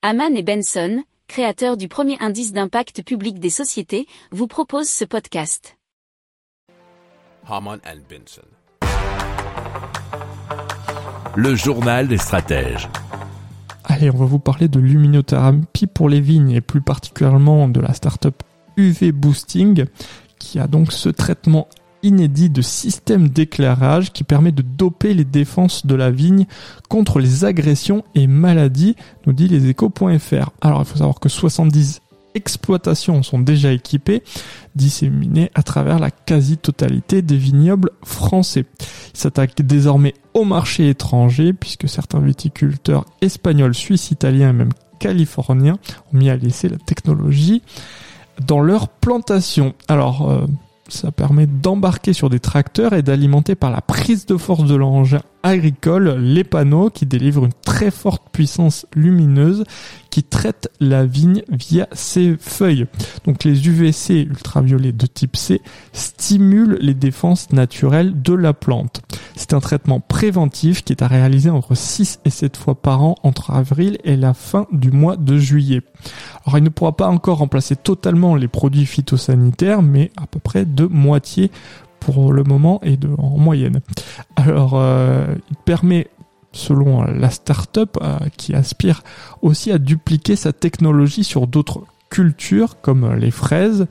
Haman et Benson, créateurs du premier indice d'impact public des sociétés, vous proposent ce podcast. Haman and Benson. Le journal des stratèges. Allez, on va vous parler de luminothérapie pour les vignes et plus particulièrement de la startup UV Boosting qui a donc ce traitement inédit de système d'éclairage qui permet de doper les défenses de la vigne contre les agressions et maladies, nous dit leséchos.fr. Alors il faut savoir que 70 exploitations sont déjà équipées, disséminées à travers la quasi-totalité des vignobles français. Il s'attaque désormais au marché étranger puisque certains viticulteurs espagnols, suisses, italiens et même californiens ont mis à laisser la technologie dans leur plantation. Alors, euh, ça permet d'embarquer sur des tracteurs et d'alimenter par la prise de force de l'engin agricole les panneaux qui délivrent une très forte puissance lumineuse qui traite la vigne via ses feuilles. Donc les UVC ultraviolets de type C stimulent les défenses naturelles de la plante. C'est un traitement préventif qui est à réaliser entre 6 et 7 fois par an entre avril et la fin du mois de juillet. Alors il ne pourra pas encore remplacer totalement les produits phytosanitaires, mais à peu près de moitié pour le moment et de, en moyenne. Alors euh, il permet selon la start-up euh, qui aspire aussi à dupliquer sa technologie sur d'autres cultures comme les fraises.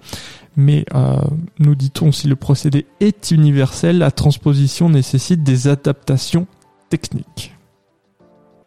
Mais euh, nous dit-on, si le procédé est universel, la transposition nécessite des adaptations techniques.